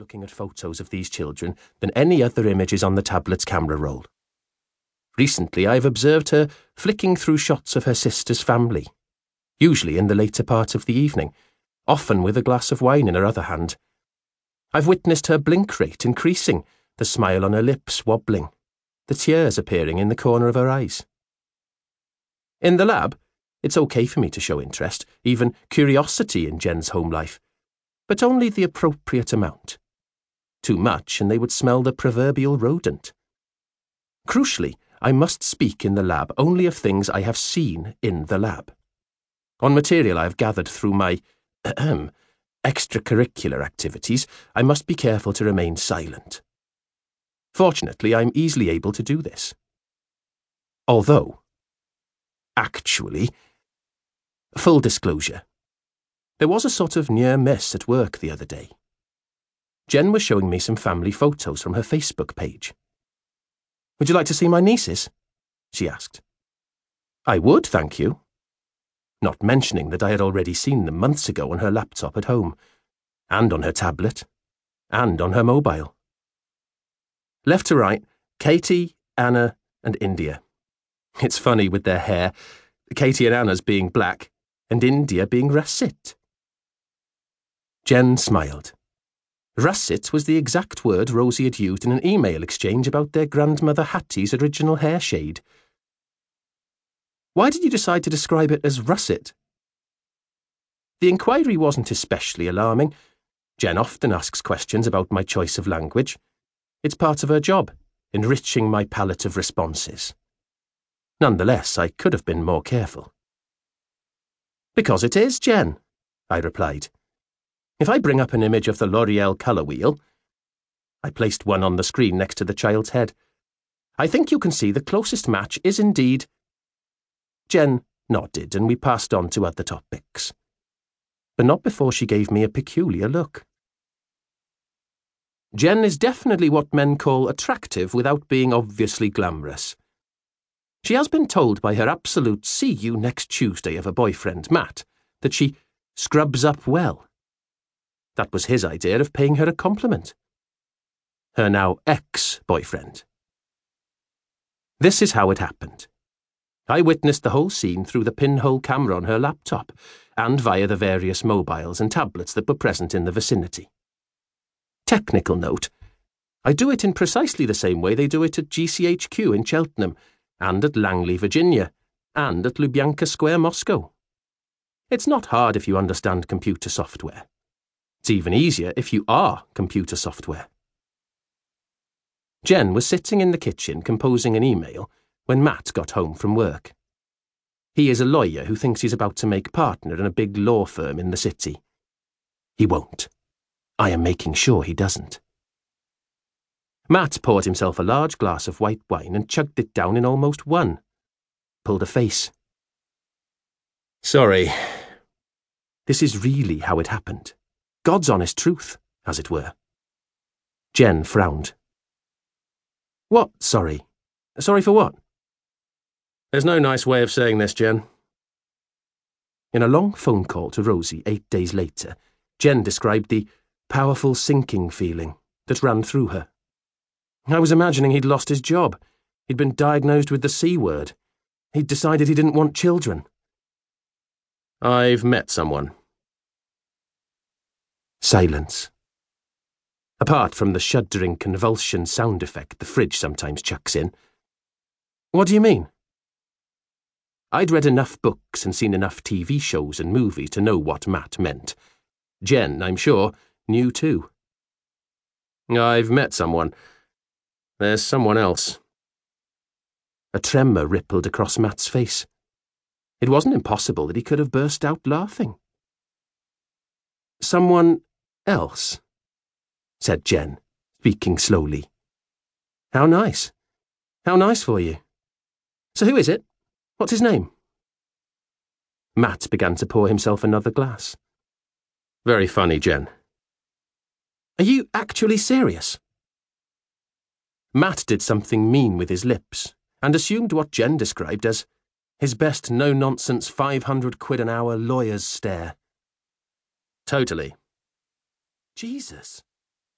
looking at photos of these children than any other images on the tablet's camera roll. Recently, I have observed her flicking through shots of her sister's family, usually in the later part of the evening, often with a glass of wine in her other hand. I've witnessed her blink rate increasing, the smile on her lips wobbling, the tears appearing in the corner of her eyes. In the lab, it's okay for me to show interest, even curiosity in Jen's home life but only the appropriate amount. Too much, and they would smell the proverbial rodent. Crucially, I must speak in the lab only of things I have seen in the lab. On material I have gathered through my ahem, extracurricular activities, I must be careful to remain silent. Fortunately, I'm easily able to do this. Although, actually, full disclosure, there was a sort of near miss at work the other day. Jen was showing me some family photos from her Facebook page. Would you like to see my nieces? she asked. I would, thank you. Not mentioning that I had already seen them months ago on her laptop at home, and on her tablet, and on her mobile. Left to right, Katie, Anna, and India. It's funny with their hair, Katie and Anna's being black, and India being russet. Jen smiled. Russet was the exact word Rosie had used in an email exchange about their grandmother Hattie's original hair shade. Why did you decide to describe it as russet? The inquiry wasn't especially alarming. Jen often asks questions about my choice of language. It's part of her job, enriching my palette of responses. Nonetheless, I could have been more careful. Because it is, Jen, I replied. If I bring up an image of the L'Oreal colour wheel, I placed one on the screen next to the child's head. I think you can see the closest match is indeed. Jen nodded and we passed on to other topics. But not before she gave me a peculiar look. Jen is definitely what men call attractive without being obviously glamorous. She has been told by her absolute see you next Tuesday of a boyfriend, Matt, that she scrubs up well that was his idea of paying her a compliment. Her now ex boyfriend. This is how it happened. I witnessed the whole scene through the pinhole camera on her laptop and via the various mobiles and tablets that were present in the vicinity. Technical note I do it in precisely the same way they do it at GCHQ in Cheltenham, and at Langley, Virginia, and at Lubyanka Square, Moscow. It's not hard if you understand computer software. It's even easier if you are computer software. Jen was sitting in the kitchen composing an email when Matt got home from work. He is a lawyer who thinks he's about to make partner in a big law firm in the city. He won't. I am making sure he doesn't. Matt poured himself a large glass of white wine and chugged it down in almost one. Pulled a face. Sorry. This is really how it happened. God's honest truth, as it were. Jen frowned. What, sorry? Sorry for what? There's no nice way of saying this, Jen. In a long phone call to Rosie eight days later, Jen described the powerful sinking feeling that ran through her. I was imagining he'd lost his job. He'd been diagnosed with the C word. He'd decided he didn't want children. I've met someone, Silence. Apart from the shuddering convulsion sound effect the fridge sometimes chucks in. What do you mean? I'd read enough books and seen enough TV shows and movies to know what Matt meant. Jen, I'm sure, knew too. I've met someone. There's someone else. A tremor rippled across Matt's face. It wasn't impossible that he could have burst out laughing. Someone else, said Jen, speaking slowly. How nice. How nice for you. So who is it? What's his name? Matt began to pour himself another glass. Very funny, Jen. Are you actually serious? Matt did something mean with his lips and assumed what Jen described as his best no nonsense 500 quid an hour lawyer's stare. Totally, Jesus.